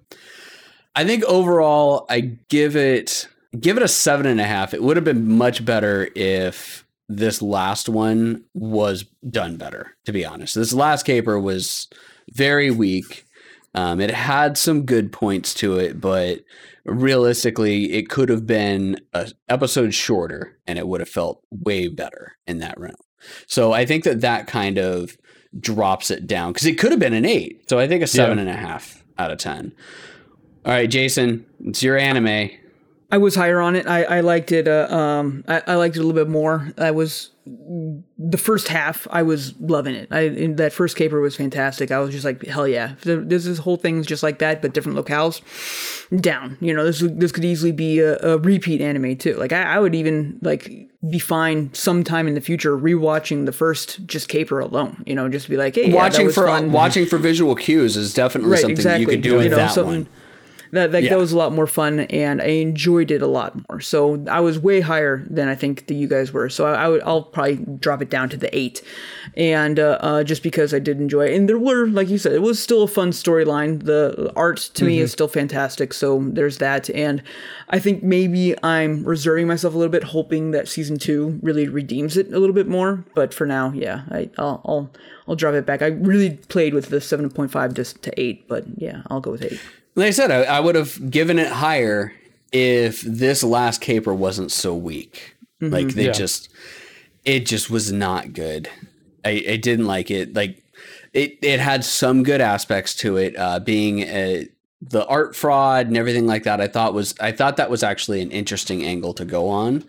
I think overall, I give it give it a seven and a half. It would have been much better if this last one was done better. To be honest, this last caper was very weak. Um, it had some good points to it, but realistically, it could have been an episode shorter, and it would have felt way better in that realm. So I think that that kind of drops it down because it could have been an eight. So I think a seven and a half out of ten. All right, Jason, it's your anime. I was higher on it. I, I liked it. Uh, um, I, I liked it a little bit more. I was the first half. I was loving it. I in that first caper was fantastic. I was just like, hell yeah! This is whole thing's just like that, but different locales. Down. You know, this this could easily be a, a repeat anime too. Like I, I would even like be fine sometime in the future rewatching the first just caper alone. You know, just be like, hey, yeah, watching was for fun. watching for visual cues is definitely something you could do with that one. That that, Yeah. that was a lot more fun, and I enjoyed it a lot more. So I was way higher than I think that you guys were. So I, I would I'll probably drop it down to the eight, and uh, uh, just because I did enjoy it, and there were like you said, it was still a fun storyline. The art to me is still fantastic. So there's that, and I think maybe I'm reserving myself a little bit, hoping that season two really redeems it a little bit more. But for now, yeah, I, I'll I'll I'll drop it back. I really played with the seven point five just to eight, but yeah, I'll go with eight. Like I said, I, I would have given it higher if this last caper wasn't so weak. Like they Yeah. just, it just was not good. I, I didn't like it. Like it, it had some good aspects to it. Uh, being a, the art fraud and everything like that. I thought was, I thought that was actually an interesting angle to go on.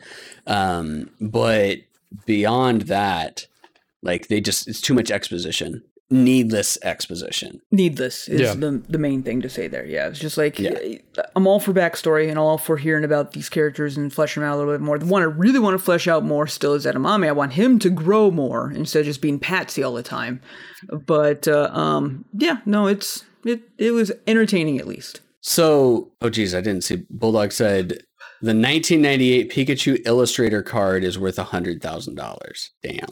Um, but beyond that, like they just, it's too much exposition, needless exposition. needless is Yeah. the the main thing to say there. Yeah, it's just like Yeah. I'm all for backstory and all for hearing about these characters and fleshing them out a little bit more. The one I really want to flesh out more still is Edamame. I want him to grow more instead of just being Patsy all the time. But uh, um, yeah, no, it's it it was entertaining at least. So, oh geez, I didn't see. Bulldog said the 1998 Pikachu Illustrator card is worth hundred thousand dollars. Damn,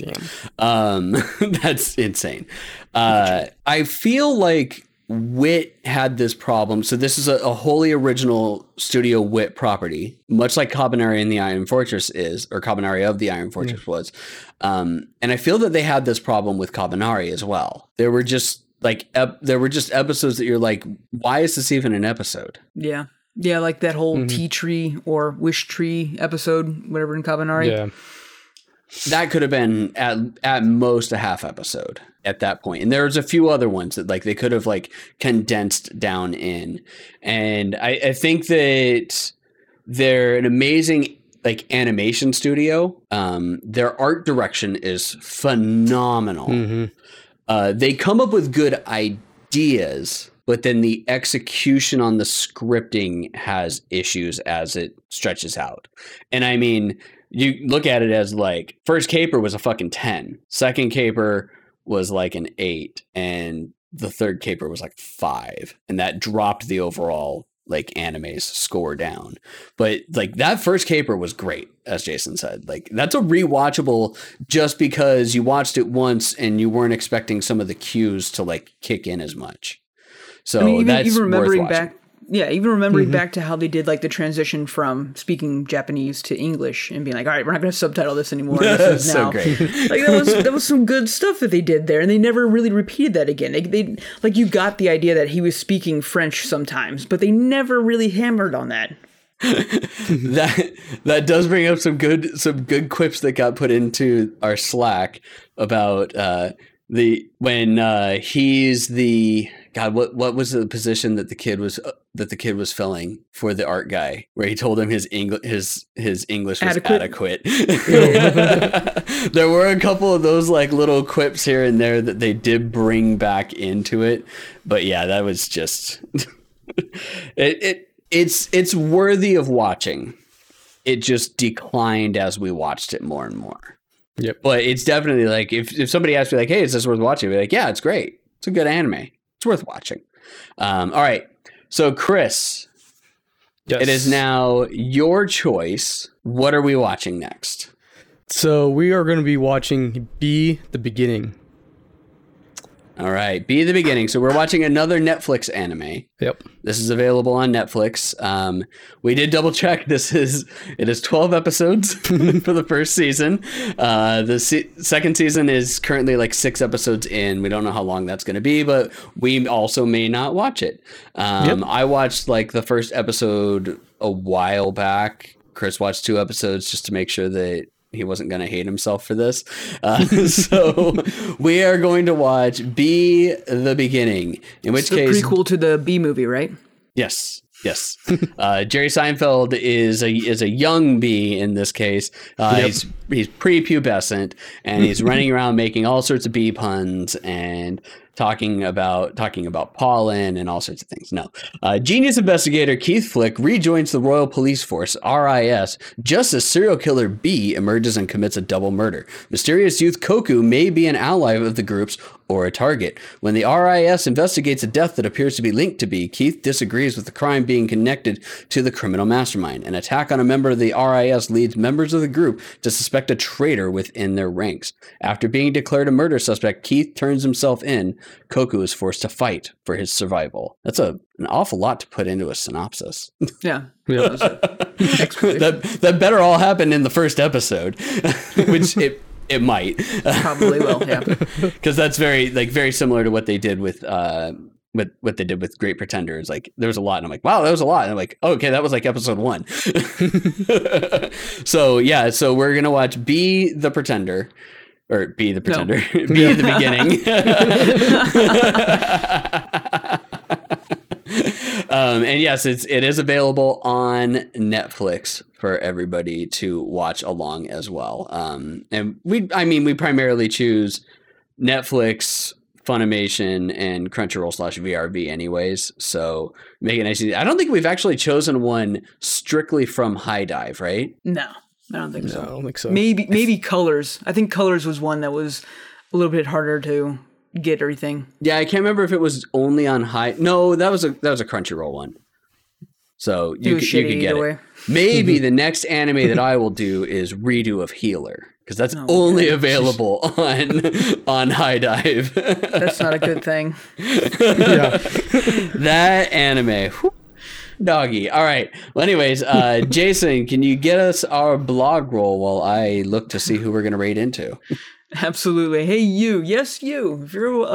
Um, that's insane. Uh, I feel like Wit had this problem. So this is a, a wholly original Studio Wit property, much like Kabaneri and the Iron Fortress is, or Kabaneri of the Iron Fortress was. Um, and I feel that they had this problem with Kabaneri as well. There were just like ep- there were just episodes that you're like, why is this even an episode? Yeah. Yeah, like that whole tea tree or wish tree episode, whatever in Kabaneri. Yeah. that could have been at at most a half episode at that point. And there's a few other ones that like they could have like condensed down in. And i, I think that they're an amazing like animation studio. Um their art direction is phenomenal. Hmm uh, they come up with good ideas, but then the execution on the scripting has issues as it stretches out. And I mean, you look at it as like first caper was a fucking 10, second caper was like an 8, and the third caper was like 5. And that dropped the overall like animes score down. But like that first caper was great, as Jason said. Like that's a rewatchable just because you watched it once and you weren't expecting some of the cues to like kick in as much. So I mean, even, that's even remembering worth back, yeah, even remembering back to how they did like the transition from speaking Japanese to English and being like, all right, we're not going to subtitle this anymore. This is so now. great. like that was that was some good stuff that they did there, and they never really repeated that again. They, they like you got the idea that he was speaking French sometimes, but they never really hammered on that. that that does bring up some good some good quips that got put into our Slack about uh, the when uh, he's the God. What what was the position that the kid was uh, that the kid was filling for the art guy, where he told him his English his his English was Adequate. adequate. there were a couple of those like little quips here and there that they did bring back into it, but yeah, that was just it, it it's it's worthy of watching. It just declined as we watched it more and more. Yep. But it's definitely like if, if somebody asked me like, "Hey, is this worth watching?" I'd be like, "Yeah, it's great. It's a good anime. It's worth watching." Um, all right, so Chris, Yes. it is now your choice. What are we watching next? So we are going to be watching Be the Beginning. All right, be the beginning. So we're watching another Netflix anime. Yep. This is available on Netflix. Um, we did double check. This is it is twelve episodes for the first season. Uh, the se- second season is currently like six episodes in. We don't know how long that's going to be, but we also may not watch it. Um, Yep. I watched like the first episode a while back. Chris watched two episodes just to make sure that he wasn't going to hate himself for this. Uh, so we are going to watch Be the Beginning, in which It's the case prequel to the B movie, right? Yes. Yes. Uh, Jerry Seinfeld is a is a young bee in this case. Uh, Yep. He's he's prepubescent and he's running around making all sorts of bee puns and talking about talking about pollen and all sorts of things. No, uh, genius investigator Keith Flick rejoins the Royal Police Force (RIS) just as serial killer B emerges and commits a double murder. Mysterious youth Koku may be an ally of the groups or a target. When the RIS investigates a death that appears to be linked to B, Keith disagrees with the crime being connected to the criminal mastermind. An attack on a member of the RIS leads members of the group to suspect a traitor within their ranks. After being declared a murder suspect, Keith turns himself in. Koku is forced to fight for his survival. That's a an awful lot to put into a synopsis. Yeah. Yep. that that better all happen in the first episode, which it it might. Probably will. Yeah. because that's very like very similar to what they did with uh with what they did with Great Pretenders. Like there was a lot, and I'm like, wow, that was a lot. And I'm like, oh, okay, that was like episode one. so yeah, so we're gonna watch Be the Pretender. Or be the pretender. be the beginning. Um, and yes, it's it is available on Netflix for everybody to watch along as well. Um, and we, I mean, we primarily choose Netflix, Funimation, and Crunchyroll slash VRV, anyways. So make it nice. and easy. I don't think we've actually chosen one strictly from HIDIVE, right? No, I don't think No, I so. don't think so. Maybe maybe colors. I think colors was one that was a little bit harder to get everything. Yeah, I can't remember if it was only on High. No, that was a that was a Crunchyroll one. So you could, you could get either it. way. Maybe the next anime that I will do is redo of Healer because that's Oh, only available on on HIDIVE. That's not a good thing. yeah. that anime. whew, Doggy. All right. Well, anyways, uh, Jason, can you get us our blog roll while I look to see who we're going to raid into? Absolutely. Hey, you. Yes, you. If you're uh,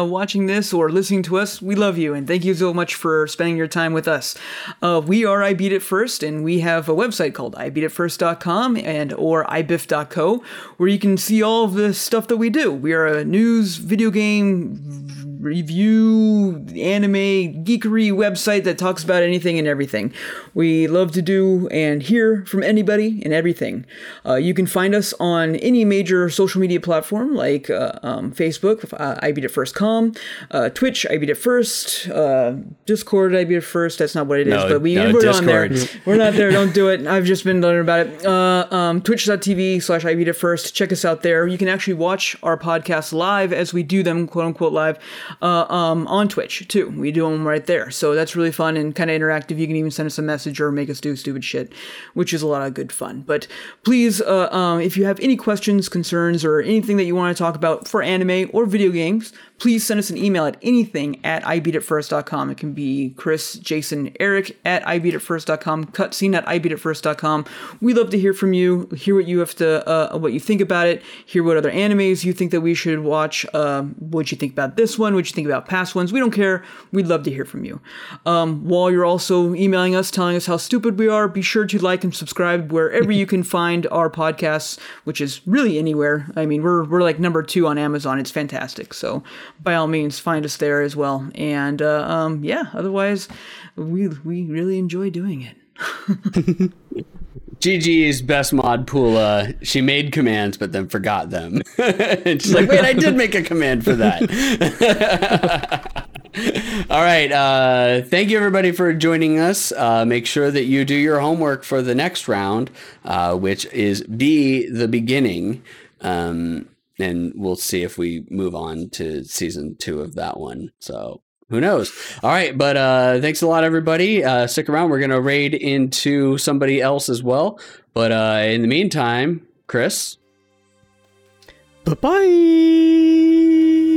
uh, watching this or listening to us, we love you and thank you so much for spending your time with us. Uh, we are I Beat It First, and we have a website called ibeatitfirst.com and or ibiff.co where you can see all of the stuff that we do. We are a news, video game review, anime, geekery website that talks about anything and everything. We love to do and hear from anybody and everything. Uh, you can find us on any major social media platform like uh, um, Facebook, uh, I Beat It First Com, uh, Twitch, I Beat It First, uh, Discord, I Beat It First. That's not what it is, No, but we, no, we're on there. We're not there. Don't do it. I've just been learning about it. Uh, um, Twitch.tv slash I Beat It First. Check us out there. You can actually watch our podcasts live as we do them, quote unquote live, uh, um, on Twitch too. We do them right there, so that's really fun and kind of interactive. You can even send us a message or make us do stupid shit, which is a lot of good fun. But please, uh, um, if you have any questions, concerns, or anything that you want to talk about for anime or video games, please send us an email at anything at ibeatitfirst.com. It can be Chris, Jason, Eric at ibeatitfirst.com, cutscene at ibeatitfirst.com. We love to hear from you, hear what you have to, uh, what you think about it, hear what other animes you think that we should watch, um, what you think about this one, what you think about past ones. We don't care. We'd love to hear from you. Um, while you're also emailing us, telling us how stupid we are, be sure to like and subscribe wherever you can find our podcasts, which is really anywhere. I mean, we're, we're like number two on Amazon. It's fantastic. So, by all means, find us there as well. And uh, um, yeah, otherwise, we we really enjoy doing it. GG's best mod Pula. She made commands, but then forgot them. and she's like, "Wait, I did make a command for that." All right. Uh, thank you, everybody, for joining us. Uh, make sure that you do your homework for the next round, uh, which is be the beginning. Um, and we'll see if we move on to season two of that one. So who knows? All right, but uh, thanks a lot, everybody. Uh, stick around. We're gonna raid into somebody else as well. But uh, in the meantime, Chris. Bye bye.